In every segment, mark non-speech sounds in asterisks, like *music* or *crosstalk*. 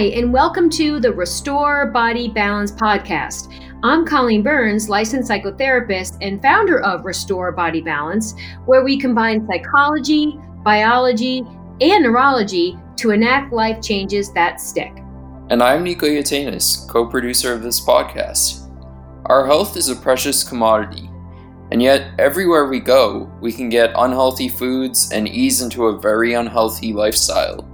Hi, and welcome to the Restore Body Balance podcast. I'm Colleen Burns, licensed psychotherapist and founder of Restore Body Balance, where we combine psychology, biology, and neurology to enact life changes that stick. And I'm Nico Yatanis, co producer of this podcast. Our health is a precious commodity, and yet everywhere we go, we can get unhealthy foods and ease into a very unhealthy lifestyle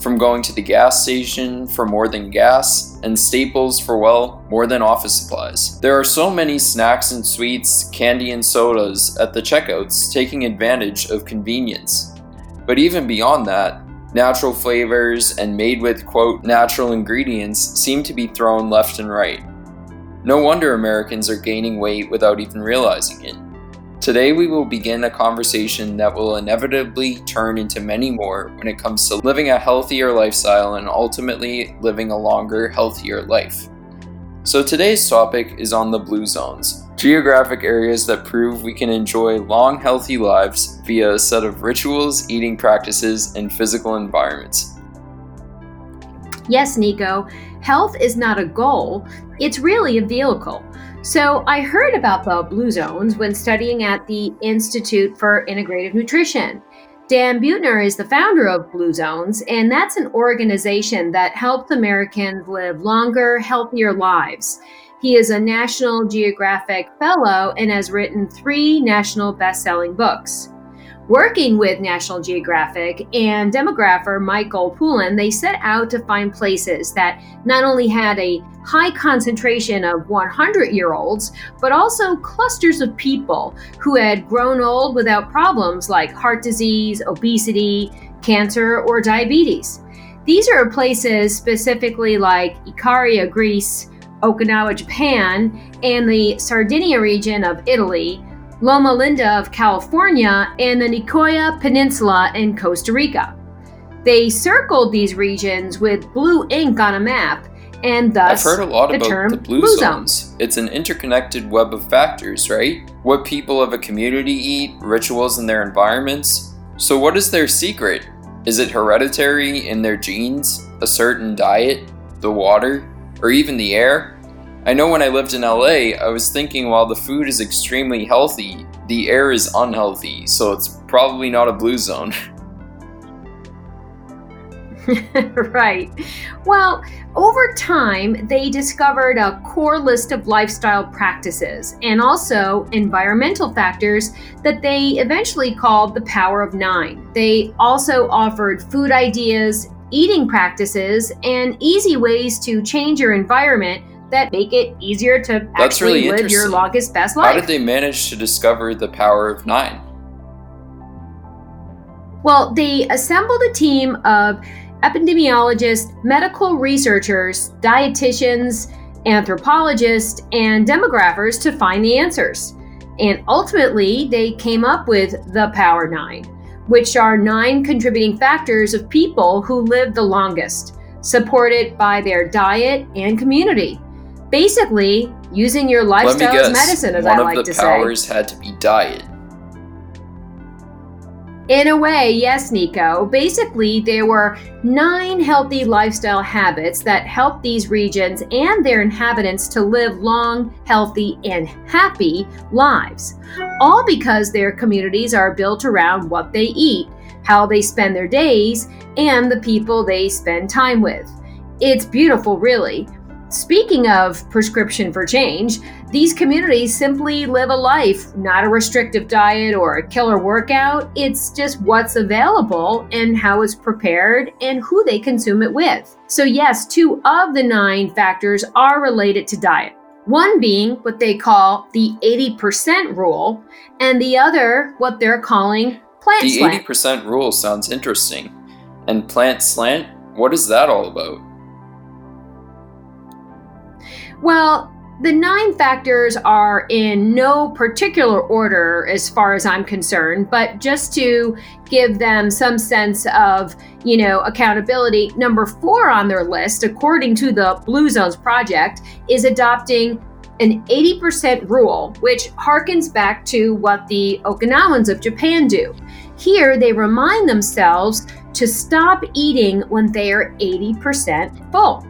from going to the gas station for more than gas, and staples for, well, more than office supplies. There are so many snacks and sweets, candy and sodas at the checkouts taking advantage of convenience. But even beyond that, natural flavors and made with, quote, natural ingredients seem to be thrown left and right. No wonder Americans are gaining weight without even realizing it. Today, we will begin a conversation that will inevitably turn into many more when it comes to living a healthier lifestyle and ultimately living a longer, healthier life. So, today's topic is on the blue zones geographic areas that prove we can enjoy long, healthy lives via a set of rituals, eating practices, and physical environments. Yes, Nico, health is not a goal, it's really a vehicle. So, I heard about the Blue Zones when studying at the Institute for Integrative Nutrition. Dan Buettner is the founder of Blue Zones, and that's an organization that helps Americans live longer, healthier lives. He is a National Geographic Fellow and has written three national best selling books. Working with National Geographic and demographer Michel Poulain, they set out to find places that not only had a high concentration of 100 year olds, but also clusters of people who had grown old without problems like heart disease, obesity, cancer, or diabetes. These are places specifically like Icaria, Greece, Okinawa, Japan, and the Sardinia region of Italy Loma Linda of California, and the Nicoya Peninsula in Costa Rica. They circled these regions with blue ink on a map, and thus I've heard a lot the about term the blue, blue zones. zones. It's an interconnected web of factors, right? What people of a community eat, rituals in their environments. So, what is their secret? Is it hereditary in their genes, a certain diet, the water, or even the air? I know when I lived in LA, I was thinking while the food is extremely healthy, the air is unhealthy, so it's probably not a blue zone. *laughs* *laughs* right. Well, over time, they discovered a core list of lifestyle practices and also environmental factors that they eventually called the Power of Nine. They also offered food ideas, eating practices, and easy ways to change your environment that make it easier to That's actually really live your longest best life. How did they manage to discover the power of nine? Well, they assembled a team of epidemiologists, medical researchers, dietitians, anthropologists, and demographers to find the answers. And ultimately, they came up with the Power Nine, which are nine contributing factors of people who live the longest, supported by their diet and community. Basically, using your lifestyle as medicine, as one I like to say. One of the powers had to be diet. In a way, yes, Nico. Basically, there were nine healthy lifestyle habits that help these regions and their inhabitants to live long, healthy, and happy lives. All because their communities are built around what they eat, how they spend their days, and the people they spend time with. It's beautiful, really. Speaking of prescription for change, these communities simply live a life, not a restrictive diet or a killer workout. It's just what's available and how it's prepared and who they consume it with. So, yes, two of the nine factors are related to diet. One being what they call the 80% rule, and the other what they're calling plant slant. The 80% rule sounds interesting. And plant slant? What is that all about? Well, the nine factors are in no particular order as far as I'm concerned, but just to give them some sense of, you know, accountability, number 4 on their list according to the Blue Zones project is adopting an 80% rule, which harkens back to what the Okinawans of Japan do. Here, they remind themselves to stop eating when they are 80% full.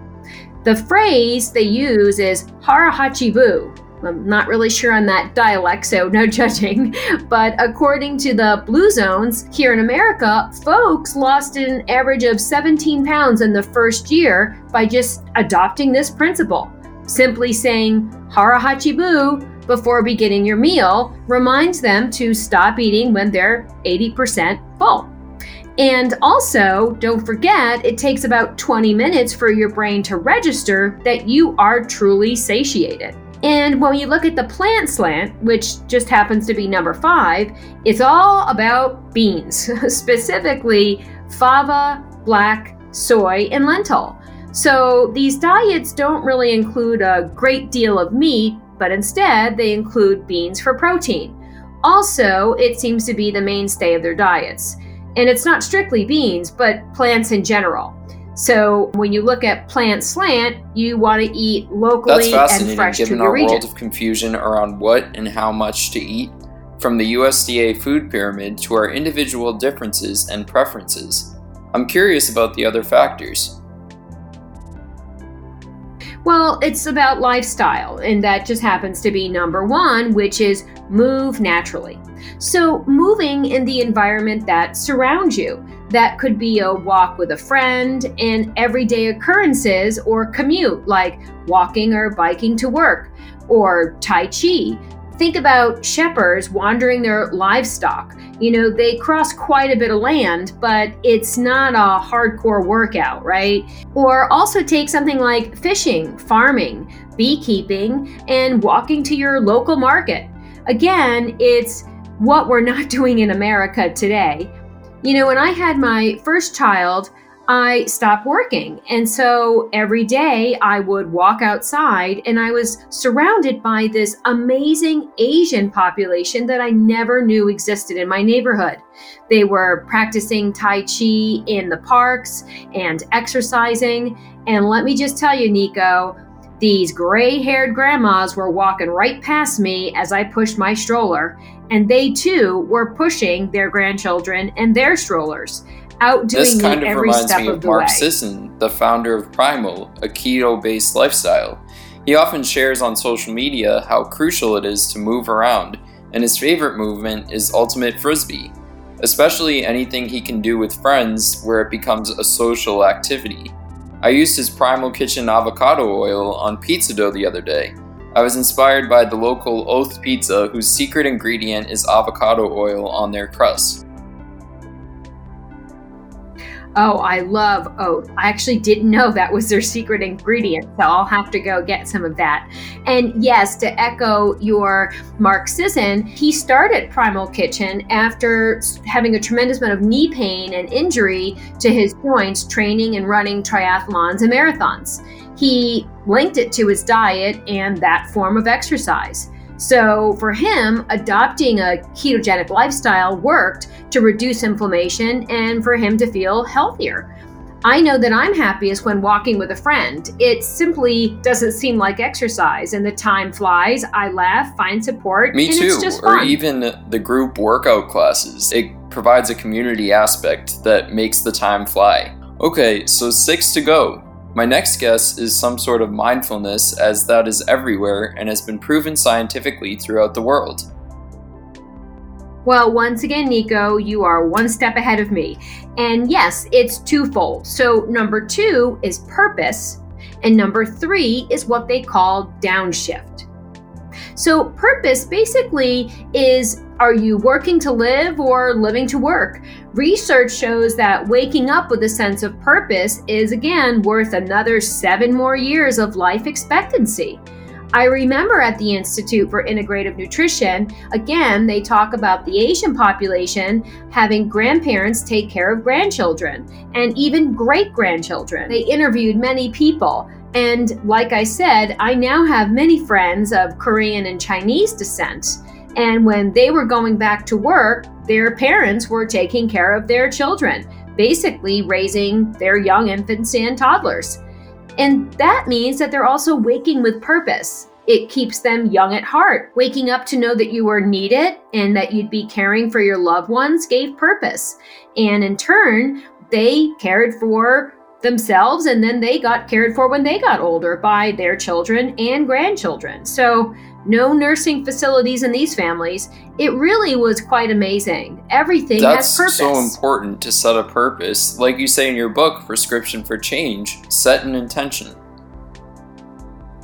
The phrase they use is hara hachi bu, I'm not really sure on that dialect, so no *laughs* judging. But according to the Blue Zones here in America, folks lost an average of 17 pounds in the first year by just adopting this principle. Simply saying hara hachibu before beginning your meal reminds them to stop eating when they're 80% full. And also, don't forget, it takes about 20 minutes for your brain to register that you are truly satiated. And when you look at the plant slant, which just happens to be number five, it's all about beans, *laughs* specifically fava, black, soy, and lentil. So these diets don't really include a great deal of meat, but instead they include beans for protein. Also, it seems to be the mainstay of their diets. And it's not strictly beans, but plants in general. So when you look at plant slant, you want to eat locally and fresh given to your our region. world of confusion around what and how much to eat, from the USDA food pyramid to our individual differences and preferences. I'm curious about the other factors. Well, it's about lifestyle, and that just happens to be number one, which is move naturally. So, moving in the environment that surrounds you. That could be a walk with a friend and everyday occurrences or commute, like walking or biking to work, or Tai Chi. Think about shepherds wandering their livestock. You know, they cross quite a bit of land, but it's not a hardcore workout, right? Or also take something like fishing, farming, beekeeping, and walking to your local market. Again, it's what we're not *laughs* doing in America today. You know, when I had my first child, I stopped working. And so every day I would walk outside and I was surrounded by this amazing Asian population that I never knew existed in my neighborhood. They were practicing Tai Chi in the parks and exercising. And let me just tell you, Nico, these gray haired grandmas were walking right past me as I pushed my stroller, and they too were pushing their grandchildren and their strollers, outdoing This kind of every reminds step me of of Mark way. Sisson, the founder of Primal, a keto based lifestyle. He often shares on social media how crucial it is to move around, and his favorite movement is Ultimate Frisbee, especially anything he can do with friends where it becomes a social activity. I used his Primal Kitchen avocado oil on pizza dough the other day. I was inspired by the local Oath Pizza, whose secret ingredient is avocado oil on their crust. Oh, I love oat. I actually didn't know that was their secret ingredient, so I'll have to go get some of that. And yes, to echo your Mark Sisson, he started Primal Kitchen after having a tremendous amount of knee pain and injury to his joints, training and running triathlons and marathons. He linked it to his diet and that form of exercise. So for him, adopting a ketogenic lifestyle worked to reduce inflammation and for him to feel healthier. I know that I'm happiest when walking with a friend. It simply doesn't seem like exercise, and the time flies. I laugh, find support, Me and too, it's just or even the group workout classes. It provides a community aspect that makes the time fly. Okay, so six to go. My next guess is some sort of mindfulness, as that is everywhere and has been proven scientifically throughout the world. Well, once again, Nico, you are one step ahead of me. And yes, it's twofold. So, number two is purpose, and number three is what they call downshift. So, purpose basically is are you working to live or living to work? Research shows that waking up with a sense of purpose is again worth another seven more years of life expectancy. I remember at the Institute for Integrative Nutrition, again, they talk about the Asian population having grandparents take care of grandchildren and even great grandchildren. They interviewed many people. And like I said, I now have many friends of Korean and Chinese descent. And when they were going back to work, their parents were taking care of their children, basically raising their young infants and toddlers. And that means that they're also waking with purpose. It keeps them young at heart. Waking up to know that you were needed and that you'd be caring for your loved ones gave purpose. And in turn, they cared for themselves and then they got cared for when they got older by their children and grandchildren. So, no nursing facilities in these families. It really was quite amazing. Everything That's has purpose. so important to set a purpose. Like you say in your book, Prescription for Change, set an intention.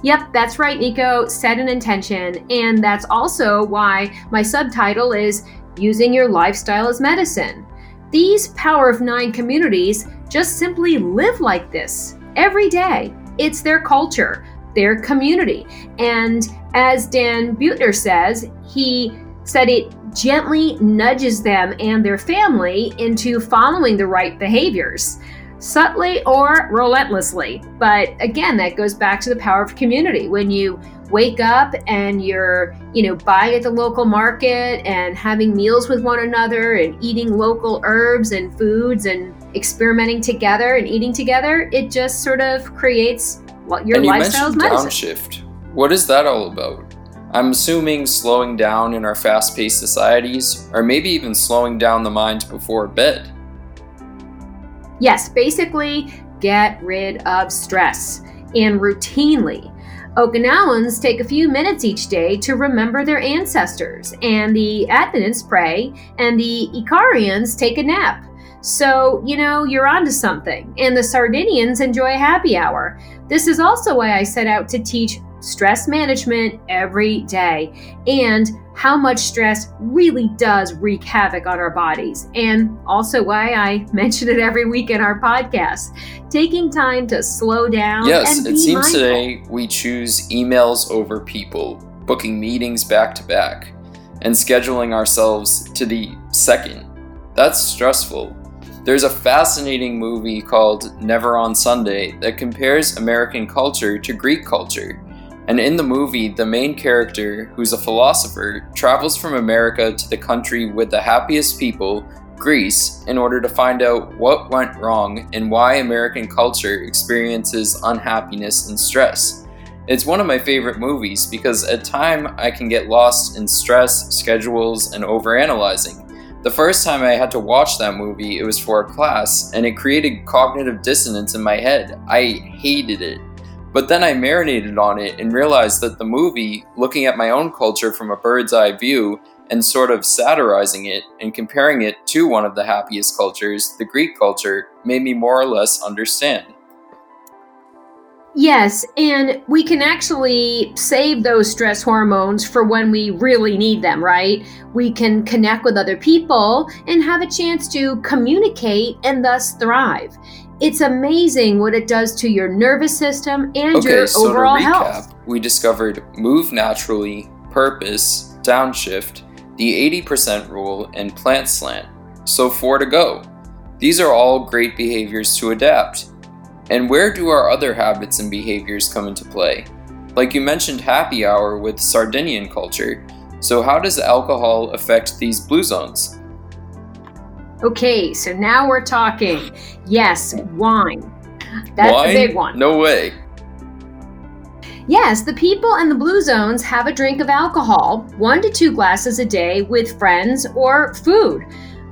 Yep, that's right, Nico. Set an intention. And that's also why my subtitle is Using Your Lifestyle as Medicine. These Power of Nine communities just simply live like this every day. It's their culture, their community. And as Dan Buettner says, he said it gently nudges them and their family into following the right behaviors subtly or relentlessly. But again, that goes back to the power of community. When you wake up and you're, you know, buying at the local market and having meals with one another and eating local herbs and foods and experimenting together and eating together, it just sort of creates your and you mentioned medicine. downshift. What is that all about? I'm assuming slowing down in our fast paced societies, or maybe even slowing down the mind before bed. Yes, basically, get rid of stress and routinely. Okinawans take a few minutes each day to remember their ancestors, and the Adventists pray, and the Icarians take a nap. So, you know, you're onto something. And the Sardinians enjoy a happy hour. This is also why I set out to teach stress management every day and how much stress really does wreak havoc on our bodies. And also why I *laughs* mention it every week in our podcast. Taking time to slow down. Yes, it seems mindful. today we choose emails over people, booking meetings back to back, and scheduling ourselves to the second. That's stressful. There's a fascinating movie called Never on Sunday that compares American culture to Greek culture. And in the movie, the main character, who's a philosopher, travels from America to the country with the happiest people, Greece, in order to find out what went wrong and why American culture experiences unhappiness and stress. It's one of my favorite movies because at time I can get lost in stress, schedules, and overanalyzing. The first time I had to watch that movie, it was for a class, and it created cognitive dissonance in my head. I hated it. But then I marinated on it and realized that the movie, looking at my own culture from a bird's eye view and sort of satirizing it and comparing it to one of the happiest cultures, the Greek culture, made me more or less understand. Yes, and we can actually save those stress hormones for when we really need them, right? We can connect with other people and have a chance to communicate and thus thrive. It's amazing what it does to your nervous system and Okay, your so to recap, health. we discovered move naturally, purpose, downshift, the 80% rule, and plant slant. So four to go. These are all great behaviors to adapt. And where do our other habits and behaviors come into play? Like you mentioned happy hour with Sardinian culture. So how does alcohol affect these blue zones? Okay, so now we're talking. Yes, wine. That's Wine? the big one. No way. Yes, the people in the blue zones have a drink of alcohol, one to two glasses a day with friends or food.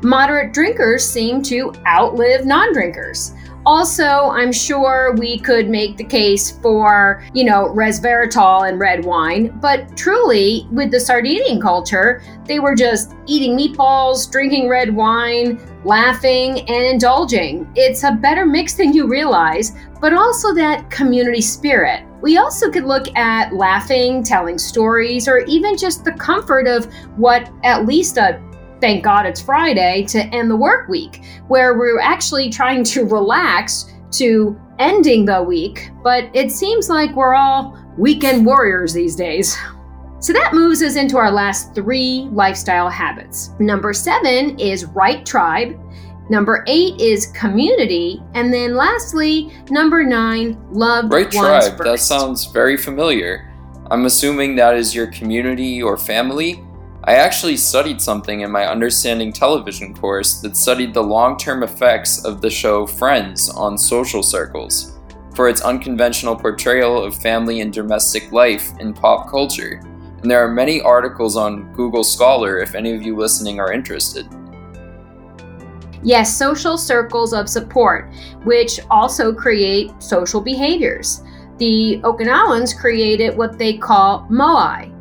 Moderate drinkers seem to outlive non drinkers. Also, I'm sure we could make the case for, you know, resveratrol and red wine, but truly, with the Sardinian culture, they were just eating meatballs, drinking red wine, laughing, and indulging. It's a better mix than you realize, but also that community spirit. We also could look at laughing, telling stories, or even just the comfort of what at least a thank God it's Friday to end the work week, where we're actually trying to relax to ending the week, but it seems like we're all weekend warriors these days. So that moves us into our last three lifestyle habits. Number seven is right tribe. Number eight is community. And then lastly, number nine, love Right ones tribe, that sounds very familiar. I'm assuming that is your community or family. I actually studied something in my Understanding Television course that studied the long term effects of the show Friends on social circles, for its unconventional portrayal of family and domestic life in pop culture. And there are many articles on Google Scholar if any of you listening are interested. Yes, social circles of support, which also create social behaviors. The Okinawans created what they call moai,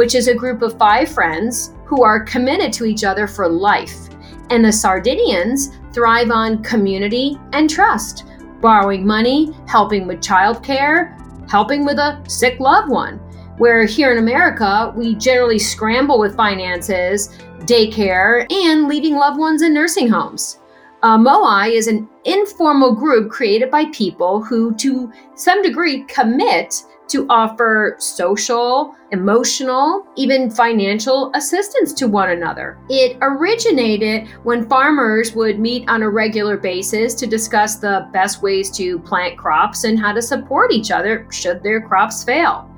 which is a group of five friends who are committed to each other for life. And the Sardinians thrive on community and trust, borrowing money, helping with childcare, helping with a sick loved one. Where here in America, we generally scramble with finances, daycare, and leaving loved ones in nursing homes. Uh, Moai is an informal group created by people who, to some degree, commit to offer social, emotional, even financial assistance to one another. It originated when farmers would meet on a regular basis to discuss the best ways to plant crops and how to support each other should their crops fail.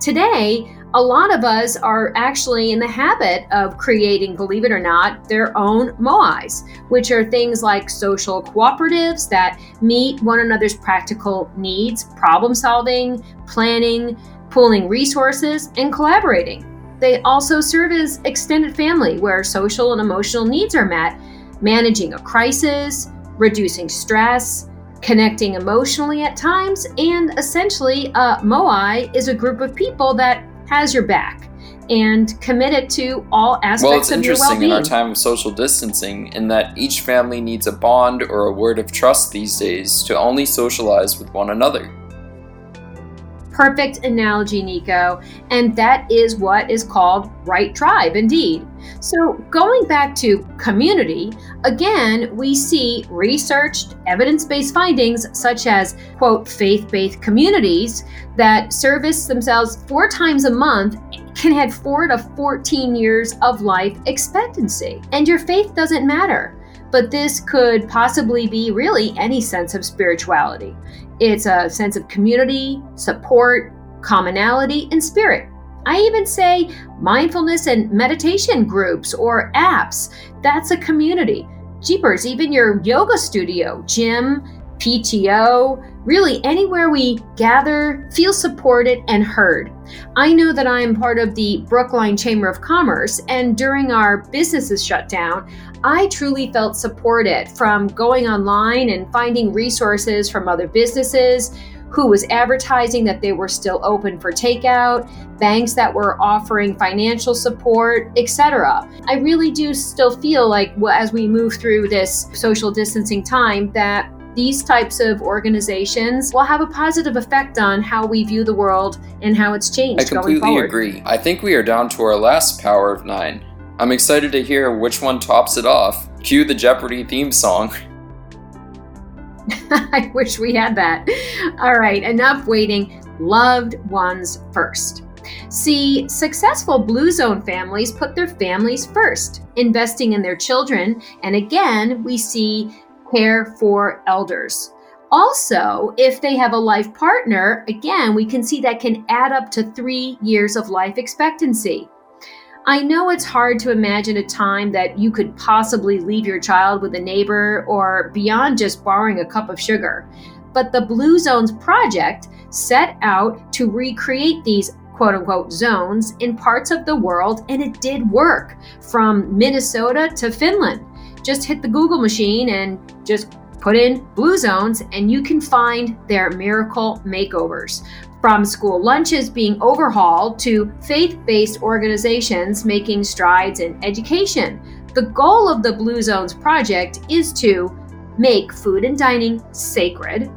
Today, a lot of us are actually in the habit of creating, believe it or not, their own moais, which are things like social cooperatives that meet one another's practical needs, problem solving, planning, pooling resources, and collaborating. They also serve as extended family where social and emotional needs are met, managing a crisis, reducing stress, connecting emotionally at times, and essentially, a moai is a group of people that has your back and committed to all aspects well, it's of your interesting well-being. in our time of social distancing in that each family needs a bond or a word of trust these days to only socialize with one another. Perfect analogy, Nico. And that is what is called right tribe, indeed. So, going back to community, again, we see researched, evidence based findings such as, quote, faith based communities that service themselves four times a month can have four to 14 years of life expectancy. And your faith doesn't matter but this could possibly be really any sense of spirituality. It's a sense of community, support, commonality, and spirit. I even say mindfulness and meditation groups or apps. That's a community. Jeepers, even your yoga studio, gym, PTO, really anywhere we gather, feel supported and heard. I know that I am part of the Brookline Chamber of Commerce, and during our businesses shut down, I truly felt supported from going online and finding resources from other businesses who was advertising that they were still open for takeout, banks that were offering financial support, etc. I really do still feel like as we move through this social distancing time that these types of organizations will have a positive effect on how we view the world and how it's changed. I completely agree. I think we are down to our last power of nine. I'm excited to hear which one tops it off. Cue the Jeopardy theme song. *laughs* *laughs* I wish we had that. All right, enough waiting. Loved ones first. See, successful Blue Zone families put their families first, investing in their children, and again, we see care for elders. Also, if they have a life partner, again, we can see that can add up to three years of life expectancy. I know it's hard to imagine a time that you could possibly leave your child with a neighbor or beyond just borrowing a cup of sugar, but the Blue Zones Project set out to recreate these quote unquote zones in parts of the world, and it did work from Minnesota to Finland. Just hit the Google machine and just put in Blue Zones, and you can find their miracle makeovers. From school lunches being overhauled to faith based organizations making strides in education. The goal of the Blue Zones project is to make food and dining sacred,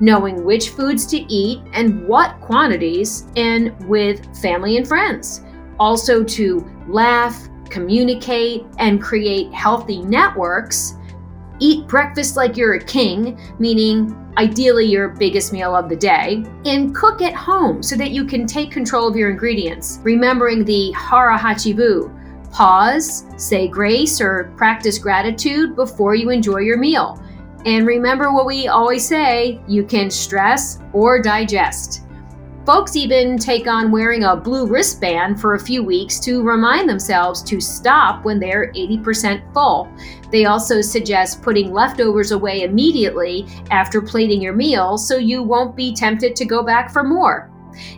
knowing which foods to eat and what quantities, and with family and friends. Also, to laugh, communicate, and create healthy networks. Eat breakfast like you're a king, meaning ideally your biggest meal of the day, and cook at home so that you can take control of your ingredients, remembering the Hara Hachibu. Pause, say grace, or practice gratitude before you enjoy your meal. And remember what we always say you can stress or digest. Folks even take on wearing a blue wristband for a few weeks to remind themselves to stop when they're 80% full. They also suggest putting leftovers away immediately after plating your meal so you won't be tempted to go back for more.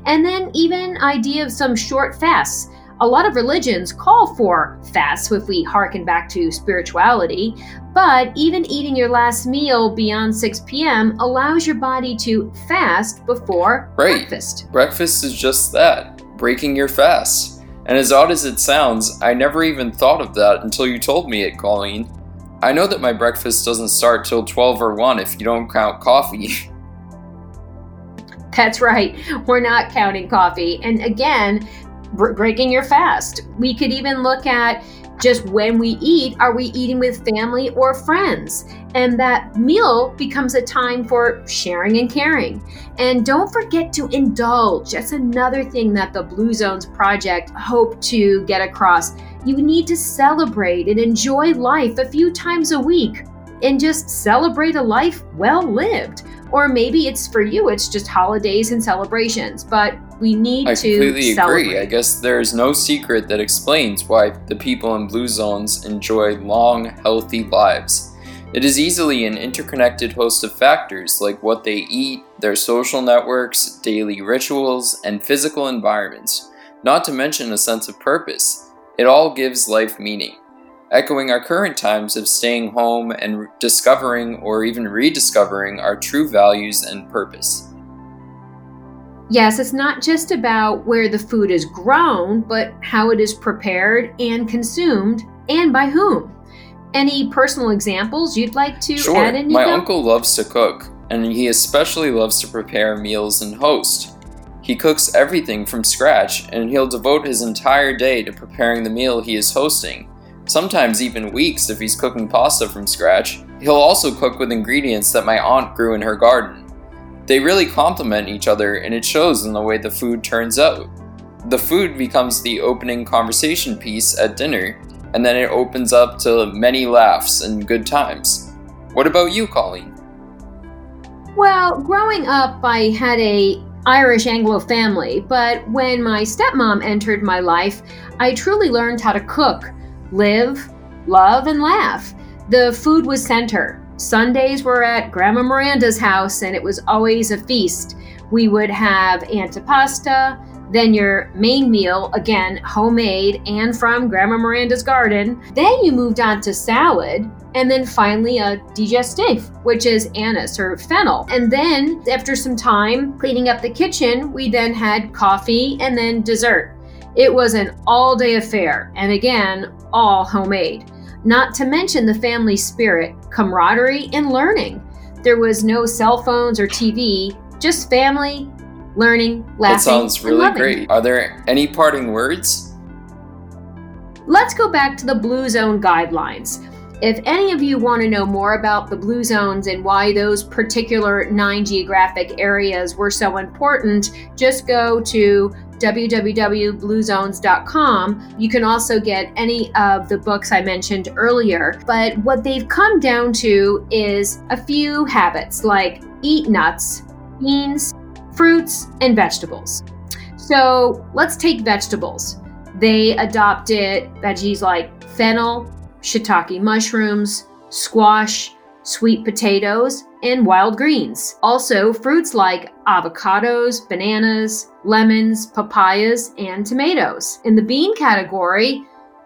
And then, even idea of some short fasts. A lot of religions call for fasts if we hearken back to spirituality, but even eating your last meal beyond 6 p.m. allows your body to fast before Right. breakfast. Breakfast is just that breaking your fast. And as odd as it sounds, I never even thought of that until you told me it, Colleen. I know that my breakfast doesn't start till 12 or 1 if you don't count coffee. *laughs* That's right, we're not counting coffee. And again, br- breaking your fast. We could even look at just when we eat, are we eating with family or friends? And that meal becomes a time for sharing and caring. And don't forget to indulge. That's another thing that the Blue Zones Project hope to get across. You need to celebrate and enjoy life a few times a week and just celebrate a life well lived. Or maybe it's for you, it's just holidays and celebrations, but we need I to completely celebrate. agree. I guess there's no secret that explains why the people in blue zones enjoy long, healthy lives. It is easily an interconnected host of factors like what they eat, their social networks, daily rituals, and physical environments, not to mention a sense of purpose. It all gives life meaning. Echoing our current times of staying home and discovering or even rediscovering our true values and purpose. Yes, it's not just about where the food is grown, but how it is prepared and consumed and by whom. Any personal examples you'd like to Sure. add in? My uncle loves to cook, and he especially loves to prepare meals and host. He cooks everything from scratch, and he'll devote his entire day to preparing the meal he is hosting. Sometimes even weeks if he's cooking pasta from scratch. He'll also cook with ingredients that my aunt grew in her garden. They really complement each other, and it shows in the way the food turns out. The food becomes the opening conversation piece at dinner, and then it opens up to many laughs and good times. What about you, Colleen? Well, growing up, I had a Irish Anglo family, but when my stepmom entered my life, I truly learned how to cook, live, love, and laugh. The food was center. Sundays were at Grandma Miranda's house, and it was always a feast. We would have antipasta, then your main meal, again, homemade and from Grandma Miranda's garden. Then you moved on to salad, and then finally a digestif, which is anise or fennel. And then after some time cleaning up the kitchen, we then had coffee and then dessert. It was an all day affair, and again, all homemade. Not to mention the family spirit, camaraderie, and learning. There was no cell phones or TV, just family, learning, laughing. That sounds really great. Are there any parting words? Let's go back to the Blue Zone guidelines. If any of you want to know more about the Blue Zones and why those particular nine geographic areas were so important, just go to www.bluezones.com. You can also get any of the books I mentioned earlier. But what they've come down to is a few habits like eat nuts, beans, fruits, and vegetables. So let's take vegetables. They adopted veggies like fennel, shiitake mushrooms, squash, sweet potatoes, and wild greens. Also, fruits like avocados, bananas, lemons, papayas, and tomatoes. In the bean category,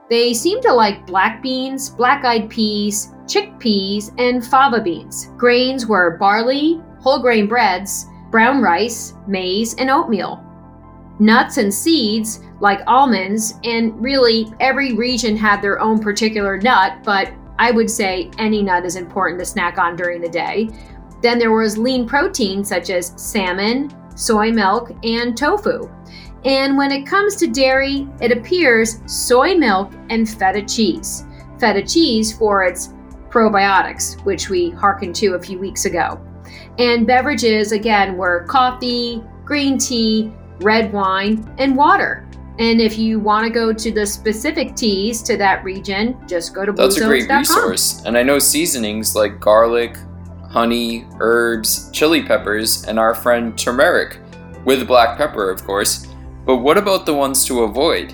they seem to like black beans, black eyed peas, chickpeas, and fava beans. Grains were barley, whole grain breads, brown rice, maize, and oatmeal. Nuts and seeds, like almonds, and really every region had their own particular nut, but I would say any nut is important to snack on during the day. Then there was lean protein such as salmon, soy milk, and tofu. And when it comes to dairy, it appears soy milk and feta cheese. Feta cheese for its probiotics, which we hearkened to a few weeks ago. And beverages, again, were coffee, green tea, red wine, and water. And if you want to go to the specific teas to that region, just go to That's a great resource. And I know seasonings like garlic, honey, herbs, chili peppers, and our friend turmeric, with black pepper, of course. But what about the ones to avoid?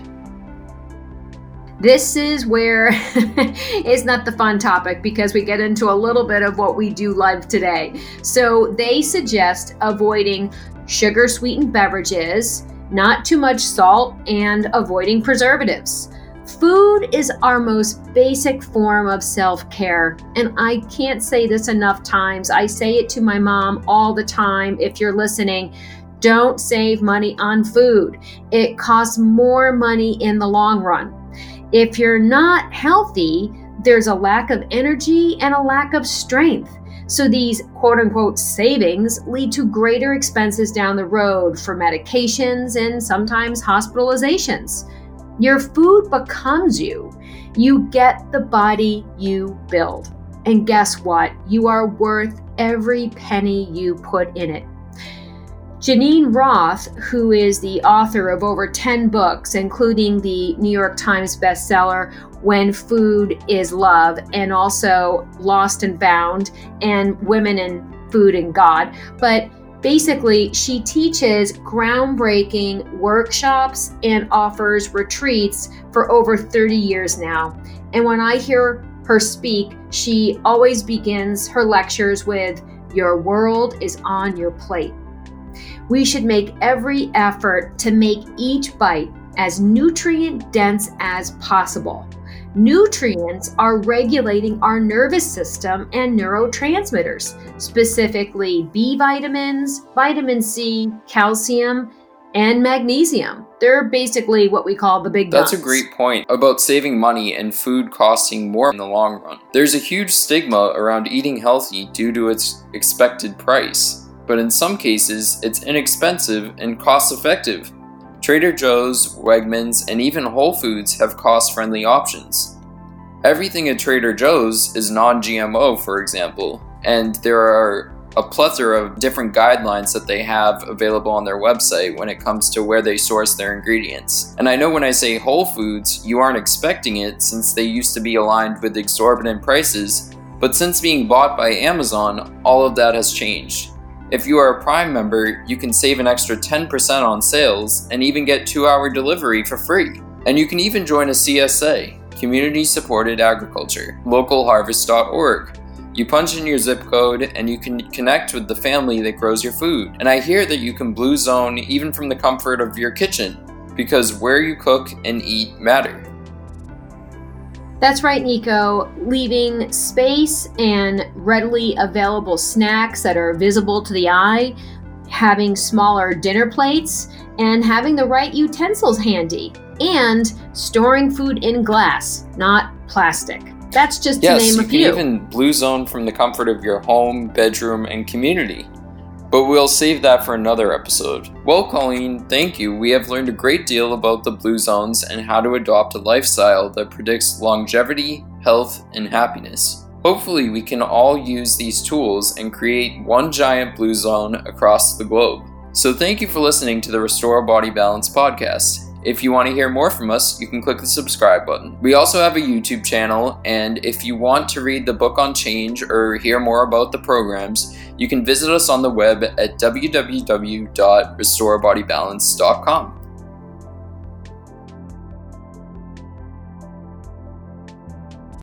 This is where *laughs* it's not the fun topic because we get into a little bit of what we do live today. So they suggest avoiding sugar sweetened beverages not too much salt, and avoiding preservatives. Food is our most basic form of self care, and I can't say this enough times. I say it to my mom all the time if you're listening. Don't save money on food. It costs more money in the long run. If you're not healthy, there's a lack of energy and a lack of strength. So these quote unquote savings lead to greater expenses down the road for medications and sometimes hospitalizations. Your food becomes you. You get the body you build. And guess what? You are worth every penny you put in it. Geneen Roth, who is the author of over 10 books, including the New York Times bestseller When Food is Love, and also Lost and Found, and Women and Food and God. But basically, she teaches groundbreaking workshops and offers retreats for over 30 years now. And when I hear her speak, she always begins her lectures with, Your world is on your plate. We should make every effort to make each bite as nutrient dense as possible. Nutrients are regulating our nervous system and neurotransmitters, specifically B vitamins, vitamin C, calcium, and magnesium. They're basically what we call the big That's guns. a great point about saving money and food costing more in the long run. There's a huge stigma around eating healthy due to its expected price but in some cases, it's inexpensive and cost effective. Trader Joe's, Wegmans, and even Whole Foods have cost friendly options. Everything at Trader Joe's is non GMO, for example, and there are a plethora of different guidelines that they have available on their website when it comes to where they source their ingredients. And I know when I say Whole Foods, you aren't expecting it since they used to be aligned with exorbitant prices, but since being bought by Amazon, all of that has changed. If you are a Prime member, you can save an extra 10% on sales and even get 2 hour delivery for free. And you can even join a CSA, Community Supported Agriculture, localharvest.org. You punch in your zip code and you can connect with the family that grows your food. And I hear that you can blue zone even from the comfort of your kitchen because where you cook and eat matter. That's right, Nico. Leaving space and readily available snacks that are visible to the eye, having smaller dinner plates, and having the right utensils handy, and storing food in glass, not plastic. That's just yes, to name a you few. can even blue zone from the comfort of your home, bedroom, and community. But we'll save that for another episode. Well, Colleen, thank you. We have learned a great deal about the blue zones and how to adopt a lifestyle that predicts longevity, health, and happiness. Hopefully, we can all use these tools and create one giant blue zone across the globe. So, thank you for listening to the Restore Body Balance podcast. If you want to hear more from us, you can click the subscribe button. We also have a YouTube channel, and if you want to read the book on change or hear more about the programs, you can visit us on the web at www.restorebodybalance.com.